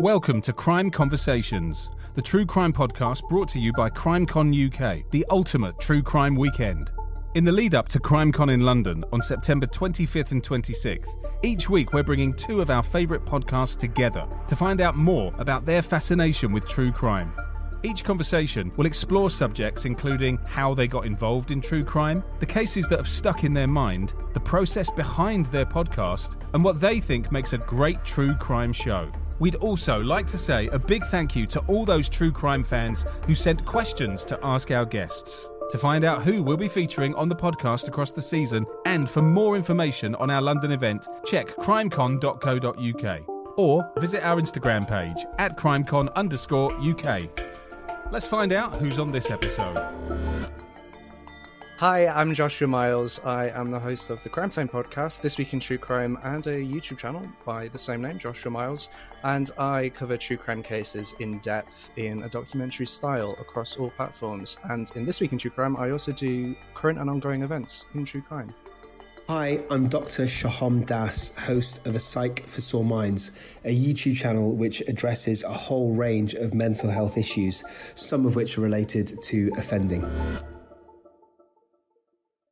Welcome to Crime Conversations, the true crime podcast brought to you by CrimeCon UK, the ultimate true crime weekend. In the lead up to CrimeCon in London on September 25th and 26th, each week we're bringing two of our favourite podcasts together to find out more about their fascination with true crime. Each conversation will explore subjects including how they got involved in true crime, the cases that have stuck in their mind, the process behind their podcast, and what they think makes a great true crime show. We'd also like to say a big thank you to all those true crime fans who sent questions to ask our guests. To find out who we'll be featuring on the podcast across the season and for more information on our London event, check crimecon.co.uk or visit our Instagram page at crimecon underscore UK. Let's find out who's on this episode. Hi, I'm Joshua Miles. I am the host of the Crime Time podcast, This Week in True Crime, and a YouTube channel by the same name, Joshua Miles. And I cover true crime cases in depth in a documentary style across all platforms. And in This Week in True Crime, I also do current and ongoing events in true crime. Hi, I'm Dr. Sohom Das, host of A Psych for Sore Minds, a YouTube channel which addresses a whole range of mental health issues, some of which are related to offending.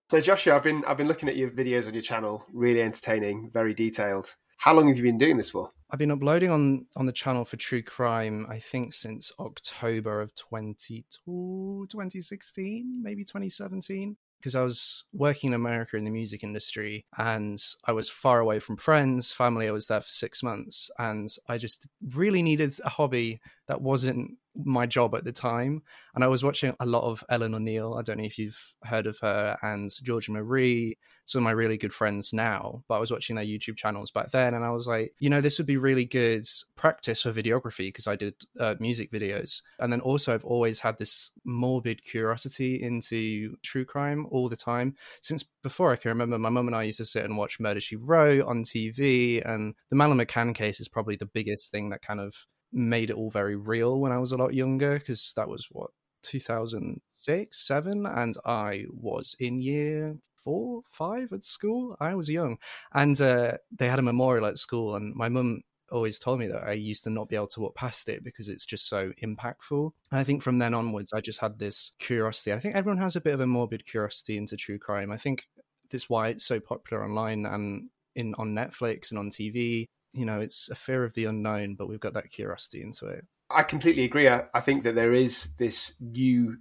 So Joshua, I've been I've been looking at your videos on your channel, really entertaining, very detailed. How long have you been doing this for? I've been uploading on on the channel for True Crime, I think since October of 20, 2016, maybe 2017 because I was working in America in the music industry and I was far away from friends, family. I was there for six months and I just really needed a hobby that wasn't my job at the time. And I was watching a lot of Eleanor Neale. I don't know if you've heard of her, and Georgia Marie, some of my really good friends now. But I was watching their YouTube channels back then, and I was like, you know, this would be really good practice for videography because I did uh, music videos. And then also, I've always had this morbid curiosity into true crime all the time. Since before I can remember, my mum and I used to sit and watch Murder She Wrote on TV, and the Madeleine McCann case is probably the biggest thing that kind of made it all very real when I was a lot younger because that was what 2006, seven, and I was in year four, five at school. I was young, and uh, they had a memorial at school, and my mum always told me that I used to not be able to walk past it because it's just so impactful. And I think from then onwards, I just had this curiosity. I think everyone has a bit of a morbid curiosity into true crime. I think that's why it's so popular online and in on Netflix and on TV you know, it's a fear of the unknown, but we've got that curiosity into it. I completely agree. I, I think that there is this new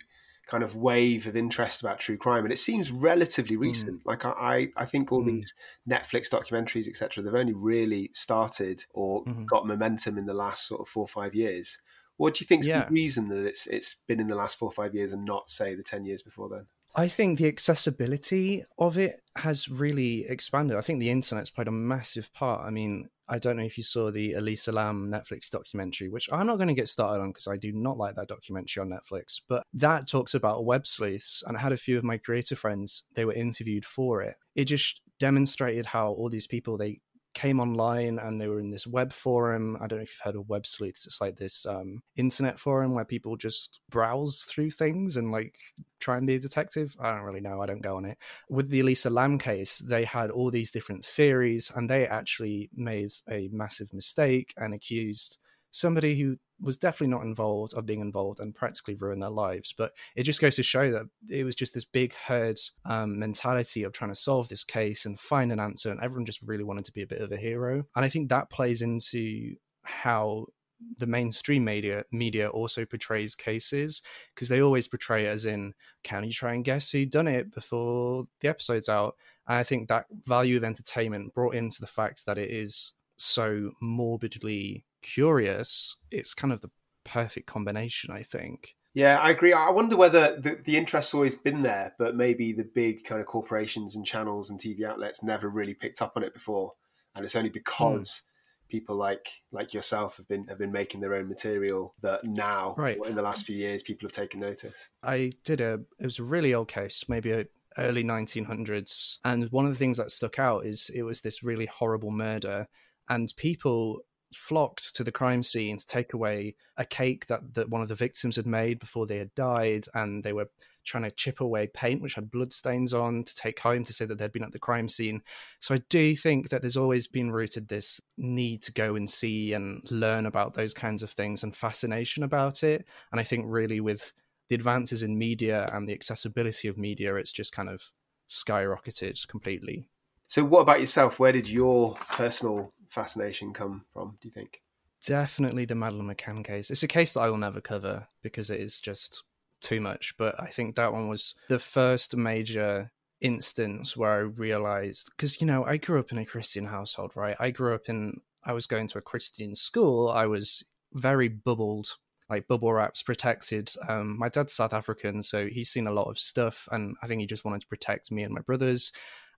kind of wave of interest about true crime, and it seems relatively hmm. recent. Mm. Like I, I think all mm. these Netflix documentaries, etc., they've only really started or mm-hmm. got momentum in the last sort of four or five years. What do you think is yeah. the reason that it's it's been in the last four or five years and not say the ten years before then? I think the accessibility of it has really expanded. I think the internet's played a massive part. I mean, I don't know if you saw the Elisa Lam Netflix documentary, which I'm not going to get started on because I do not like that documentary on Netflix. But that talks about web sleuths, and I had a few of my creator friends. They were interviewed for it. It just demonstrated how all these people they came online and they were in this web forum. I don't know if you've heard of web sleuths. It's like this um, internet forum where people just browse through things and like try and be a detective. I don't really know. I don't go on it. With the Elisa Lam case, they had all these different theories and they actually made a massive mistake and accused somebody who was definitely not involved of being involved and practically ruined their lives. But it just goes to show that it was just this big herd um, mentality of trying to solve this case and find an answer, and everyone just really wanted to be a bit of a hero. And I think that plays into how the mainstream media media also portrays cases because they always portray it as in can you try and guess who done it before the episode's out and i think that value of entertainment brought into the fact that it is so morbidly curious, it's kind of the perfect combination, I think. Yeah, I agree. I wonder whether the, the interest's always been there, but maybe the big kind of corporations and channels and TV outlets never really picked up on it before, and it's only because mm. people like like yourself have been have been making their own material that now, right. in the last few years, people have taken notice. I did a it was a really old case, maybe a early 1900s, and one of the things that stuck out is it was this really horrible murder, and people flocked to the crime scene to take away a cake that, that one of the victims had made before they had died, and they were trying to chip away paint which had bloodstains on to take home to say that they'd been at the crime scene. So I do think that there's always been rooted this need to go and see and learn about those kinds of things and fascination about it. And I think really with the advances in media and the accessibility of media, it's just kind of skyrocketed completely. So, what about yourself? Where did your personal fascination come from, do you think? Definitely the Madeleine McCann case. It's a case that I will never cover because it is just too much. But I think that one was the first major instance where I realized because, you know, I grew up in a Christian household, right? I grew up in, I was going to a Christian school. I was very bubbled like bubble wraps protected. Um, my dad's South African, so he's seen a lot of stuff, and I think he just wanted to protect me and my brothers.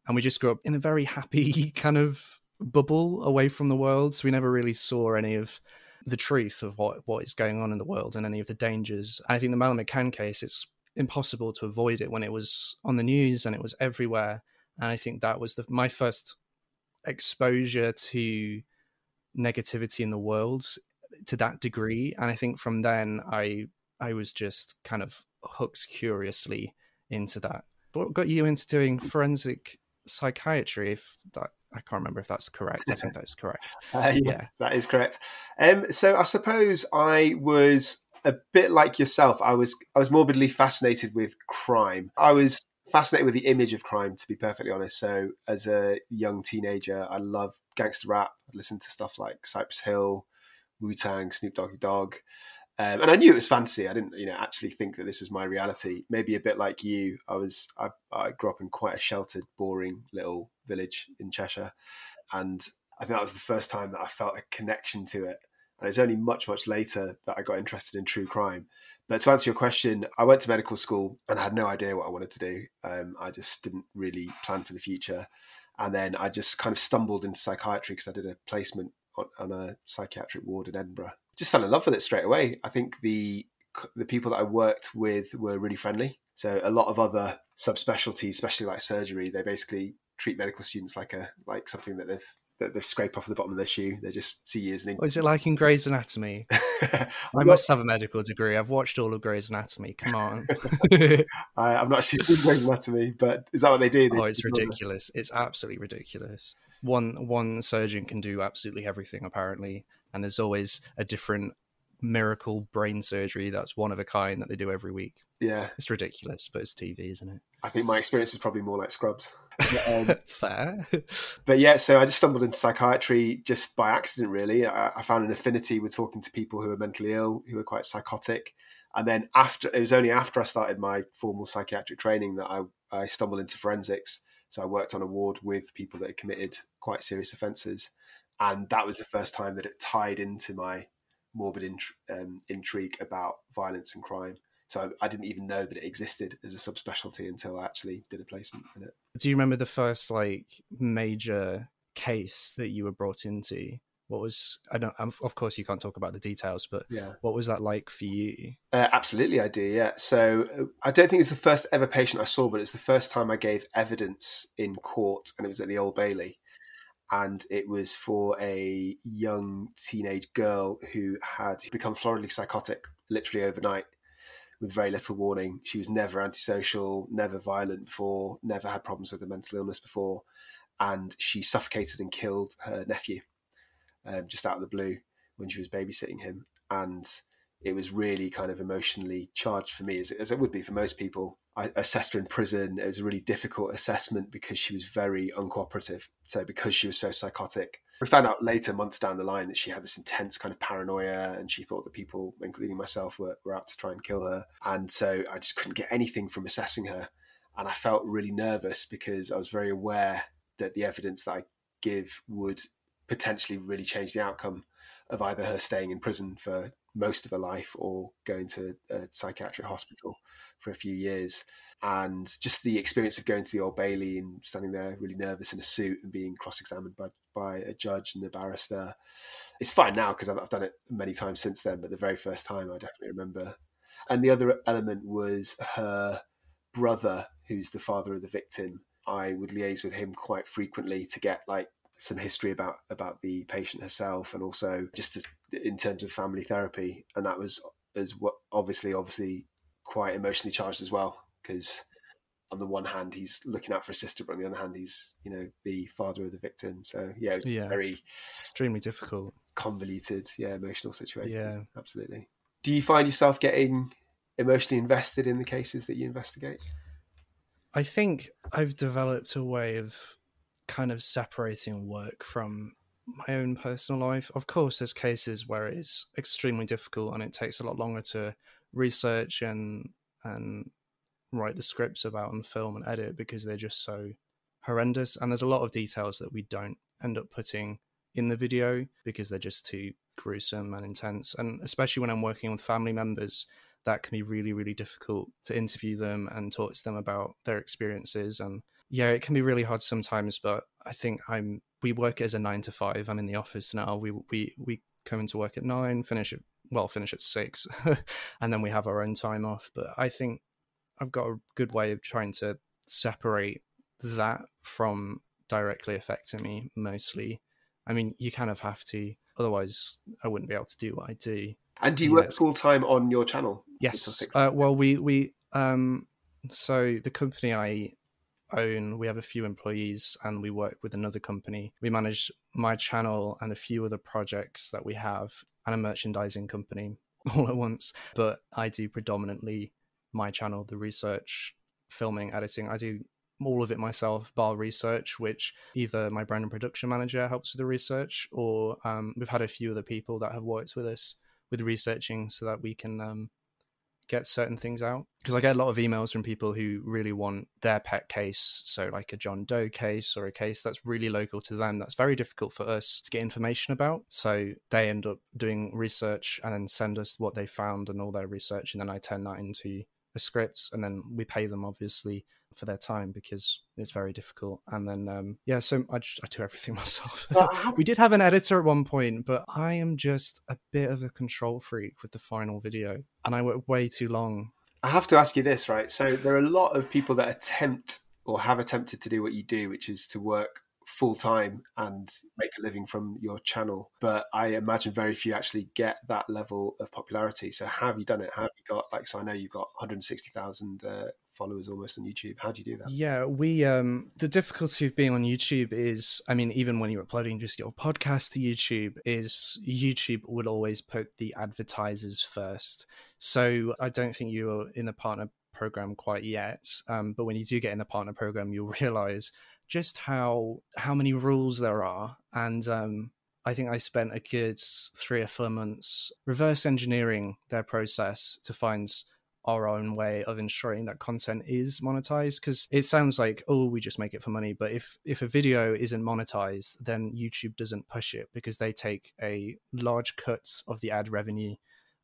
And we just grew up in a very happy kind of bubble away from the world, so we never really saw any of the truth of what what is going on in the world and any of the dangers. I think the Madeleine McCann case, it's impossible to avoid it when it was on the news and it was everywhere. And I think that was the my first exposure to negativity in the world to that degree and i think from then i i was just kind of hooked curiously into that what got you into doing forensic psychiatry if that I can't remember if that's correct. I think that's correct. Uh, yes, yeah, that is correct. Um, so I suppose I was a bit like yourself. I was I was morbidly fascinated with crime. I was fascinated with the image of crime, to be perfectly honest. So as a young teenager, I loved gangster rap. I listened to stuff like Cypress Hill, Wu Tang, Snoop Doggy Dogg. Um, and I knew it was fantasy. I didn't, you know, actually think that this was my reality. Maybe a bit like you. I was, I, I grew up in quite a sheltered, boring little village in Cheshire, and I think that was the first time that I felt a connection to it. And it's only much, much later that I got interested in true crime. But to answer your question, I went to medical school and I had no idea what I wanted to do. Um, I just didn't really plan for the future. And then I just kind of stumbled into psychiatry because I did a placement on, on a psychiatric ward in Edinburgh. Just fell in love with it straight away. I think the the people that I worked with were really friendly. So a lot of other subspecialties, especially like surgery, they basically treat medical students like a like something that they've that they've scraped off the bottom of their shoe. They just see you as an. What is it like in Grey's Anatomy? I must have a medical degree. I've watched all of Grey's Anatomy. Come on. I, have not actually seen Grey's Anatomy, but is that what they do? They oh, it's ridiculous. It's absolutely ridiculous one one surgeon can do absolutely everything apparently, and there's always a different miracle brain surgery that's one of a kind that they do every week. Yeah, it's ridiculous, but it's TV, isn't it? I think my experience is probably more like Scrubs. um, Fair, but yeah. So I just stumbled into psychiatry just by accident. Really, I, I found an affinity with talking to people who are mentally ill, who are quite psychotic. And then after it was only after I started my formal psychiatric training that I, I stumbled into forensics so I worked on a ward with people that had committed quite serious offences, and that was the first time that it tied into my morbid int- um, intrigue about violence and crime. So I, I, didn't even know that it existed as a subspecialty until I actually did a placement in it. Do you remember the first like major case that you were brought into? what was i don't of course you can't talk about the details but yeah what was that like for you uh, absolutely i do yeah so uh, i don't think it's the first ever patient i saw but it's the first time i gave evidence in court and it was at the old bailey and it was for a young teenage girl who had become floridly psychotic literally overnight with very little warning. She was never antisocial never violent before never had problems with a mental illness before and she suffocated and killed her nephew um, just out of the blue when she was babysitting him, and it was really kind of emotionally charged for me, as, as it would be for most people. I assessed her in prison. It was a really difficult assessment because she was very uncooperative. So because she was so psychotic, we found out later, months down the line, that she had this intense kind of paranoia, and she thought that people, including myself, were, were out to try and kill her. And so I just couldn't get anything from assessing her, and I felt really nervous because I was very aware that the evidence that I give would potentially really change the outcome of either her staying in prison for most of her life or going to a psychiatric hospital for a few years. And just the experience of going to the Old Bailey and standing there really nervous in a suit and being cross examined by, by a judge and a barrister. It's fine now because I've, I've done it many times since then, but the very first time I definitely remember. And the other element was her brother, who's the father of the victim. I would liaise with him quite frequently to get like some history about about the patient herself, and also just to, in terms of family therapy, and that was as what obviously obviously quite emotionally charged as well because on the one hand he's looking out for his sister, but on the other hand he's you know the father of the victim. So yeah, Yeah. very Extremely difficult. convoluted, yeah, emotional situation. Yeah. absolutely. Do you find yourself getting emotionally invested in the cases that you investigate? I think I've developed a way of kind of separating work from my own personal life. Of course, there's cases where it's extremely difficult and it takes a lot longer to research and and write the scripts about and film and edit because they're just so horrendous. And there's a lot of details that we don't end up putting in the video because they're just too gruesome and intense. And especially when I'm working with family members, that can be really, really difficult to interview them and talk to them about their experiences. And yeah, it can be really hard sometimes, but I think I'm we work as a nine to five. I'm in the office now. We we we come into work at nine, finish at well, finish at six, and then we have our own time off. But I think I've got a good way of trying to separate that from directly affecting me mostly. I mean, you kind of have to, otherwise, I wouldn't be able to do what I do. And do you Yeah. work full time on your channel? Yes. Uh, well, we we um so the company I own, we have a few employees, and we work with another company. We manage my channel and a few other projects that we have, and a merchandising company all at once. But I do predominantly my channel, the research, filming, editing. I do all of it myself, bar research, which either my brand and production manager helps with the research, or um, we've had a few other people that have worked with us with researching so that we can um, get certain things out. Because I get a lot of emails from people who really want their pet case, so like a John Doe case or a case that's really local to them, that's very difficult for us to get information about. So they end up doing research and then send us what they found and all their research, and then I turn that into a script, and then we pay them obviously for their time because it's very difficult. And then um, yeah, so I, just, I do everything myself. So we did have an editor at one point, but I am just a bit of a control freak with the final video, and I work way too long. I have to ask you this, right? So there are a lot of people that attempt or have attempted to do what you do, which is to work full time and make a living from your channel. But I imagine very few actually get that level of popularity. So have you done it? Have you got like? So I know you've got 160,000 uh, followers almost on YouTube. How do you do that? Yeah, we um the difficulty of being on YouTube is I mean even when you're uploading just your podcast to YouTube is YouTube will always put the advertisers first. So I don't think you're in a partner program quite yet. Um but when you do get in the partner program you'll realize just how how many rules there are and um I think I spent a good three or four months reverse engineering their process to find our own way of ensuring that content is monetized because it sounds like oh we just make it for money but if if a video isn't monetized then youtube doesn't push it because they take a large cut of the ad revenue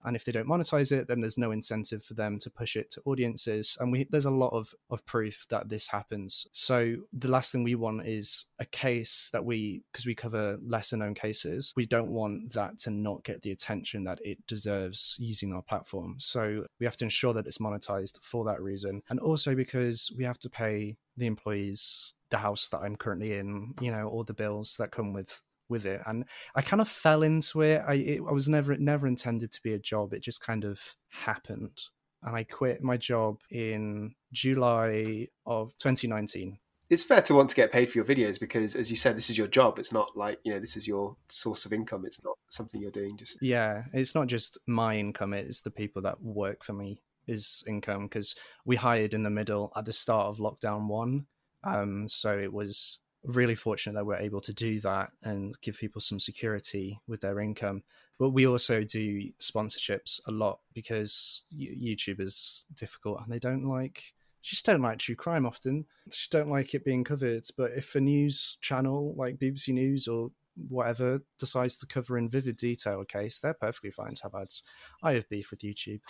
and if they don't monetize it then there's no incentive for them to push it to audiences. And we there's a lot of of proof that this happens. So the last thing we want is a case that we because we cover lesser known cases we don't want that to not get the attention that it deserves using our platform. So we have to ensure that it's monetized for that reason. And also because we have to pay the employees the house that i'm currently in you know all the bills that come with with it and i kind of fell into it i it, i was never never intended to be a job it just kind of happened and i quit my job in july of 2019 It's fair to want to get paid for your videos because, as you said, this is your job. It's not like you know this is your source of income. It's not something you're doing just yeah it's not just my income it's the people that work for me is income because we hired in the middle at the start of lockdown one um so it was really fortunate that we're able to do that and give people some security with their income. But we also do sponsorships a lot because youtube is difficult and they don't like just don't like true crime often. Just don't like it being covered. But if a news channel like bbc news or whatever decides to cover in vivid detail a case they're perfectly fine to have ads. I have beef with youtube.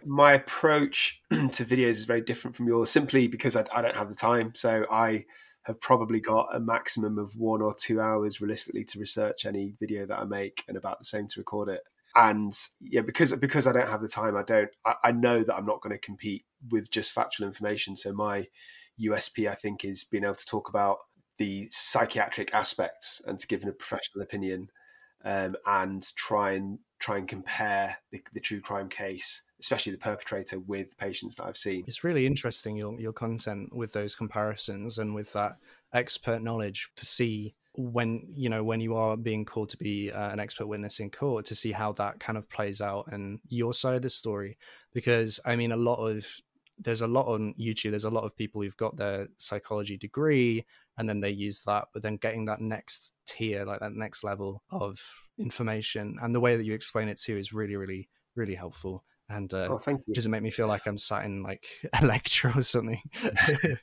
My approach to videos is very different from yours simply because I, I don't have the time. So I have probably got a maximum of one or two hours realistically to research any video that I make and about the same to record it. And yeah, because because I don't have the time, I don't. I, I know that I'm not going to compete with just factual information. So my USP, I think, is being able to talk about the psychiatric aspects and to give a professional opinion um, and try and try and compare the, the, true crime case, especially the perpetrator, with patients that I've seen. It's really interesting your your content with those comparisons and with that expert knowledge to see when you know when you are being called to be uh, an expert witness in court to see how that kind of plays out and your side of the story because i mean a lot of there's a lot on youtube there's a lot of people who've got their psychology degree and then they use that but then getting that next tier like that next level of information and the way that you explain it too is really really really helpful. And uh, oh, thank you. doesn't make me feel like i'm sat in like a lecture or something? Thank you.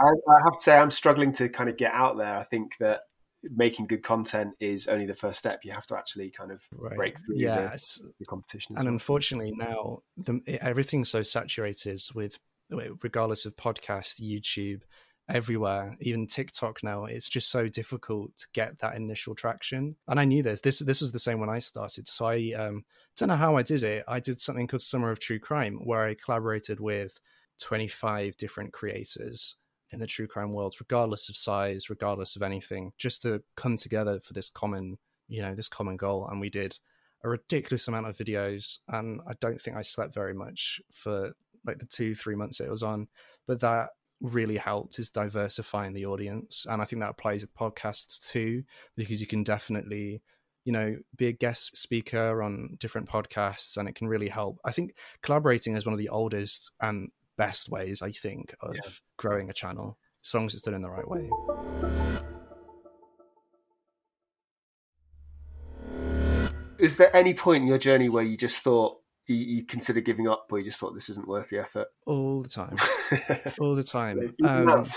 I, I have to say i'm struggling to kind of get out there. I think that making good content is only the first step. You have to actually kind of right. break through yeah, the, the competition. And well. unfortunately, now the, everything's so saturated with, regardless of podcast, YouTube, everywhere, even TikTok now, it's just so difficult to get that initial traction. And I knew this. This this was the same when I started. So I um, don't know how I did it. I did something called Summer of True Crime, where I collaborated with 25 different creators in the true crime world, regardless of size, regardless of anything, just to come together for this common, you know, this common goal. And we did a ridiculous amount of videos, and I don't think I slept very much for like the two, three months it was on. But that really helped is diversifying the audience. And I think that applies with podcasts too, because you can definitely, you know, be a guest speaker on different podcasts and it can really help. I think collaborating is one of the oldest and best ways, I think, of yeah. growing a channel, as long as it's done in the right way. Is there any point in your journey where you just thought, you, you consider giving up, or you just thought this isn't worth the effort? All the time, all the time. Um,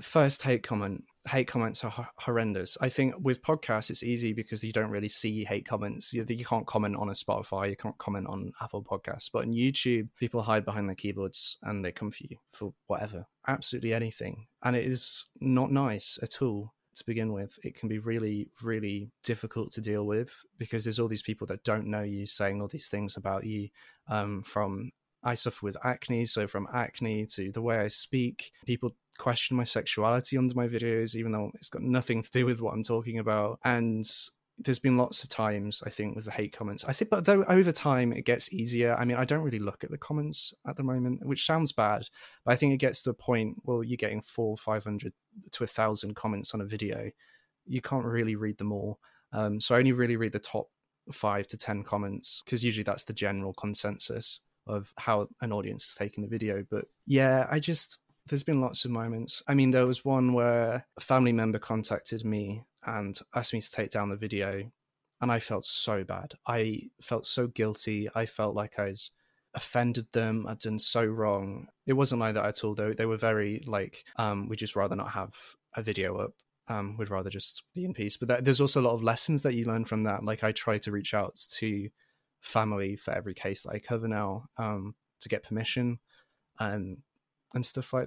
first hate comment. Hate comments are horrendous. I think with podcasts, it's easy because you don't really see hate comments. You, you can't comment on a Spotify, you can't comment on Apple Podcasts. But on YouTube, people hide behind their keyboards and they come for you for whatever, absolutely anything. And it is not nice at all to begin with, it can be really, really difficult to deal with because there's all these people that don't know you saying all these things about you. Um, from I suffer with acne, so from acne to the way I speak, people question my sexuality under my videos, even though it's got nothing to do with what I'm talking about. And there's been lots of times I think with the hate comments. I think, but though over time it gets easier. I mean, I don't really look at the comments at the moment, which sounds bad, but I think it gets to a point. Well, you're getting four, five hundred to a thousand comments on a video. You can't really read them all. Um, so I only really read the top five to ten comments because usually that's the general consensus of how an audience is taking the video. But yeah, I just there's been lots of moments. I mean, there was one where a family member contacted me and asked me to take down the video, and I felt so bad. I felt so guilty. I felt like I'd offended them. I'd done so wrong. It wasn't like that at all. Though they were very like, um, we'd just rather not have a video up. Um, we'd rather just be in peace. But that, there's also a lot of lessons that you learn from that. Like I try to reach out to family for every case that I cover now um, to get permission and and stuff like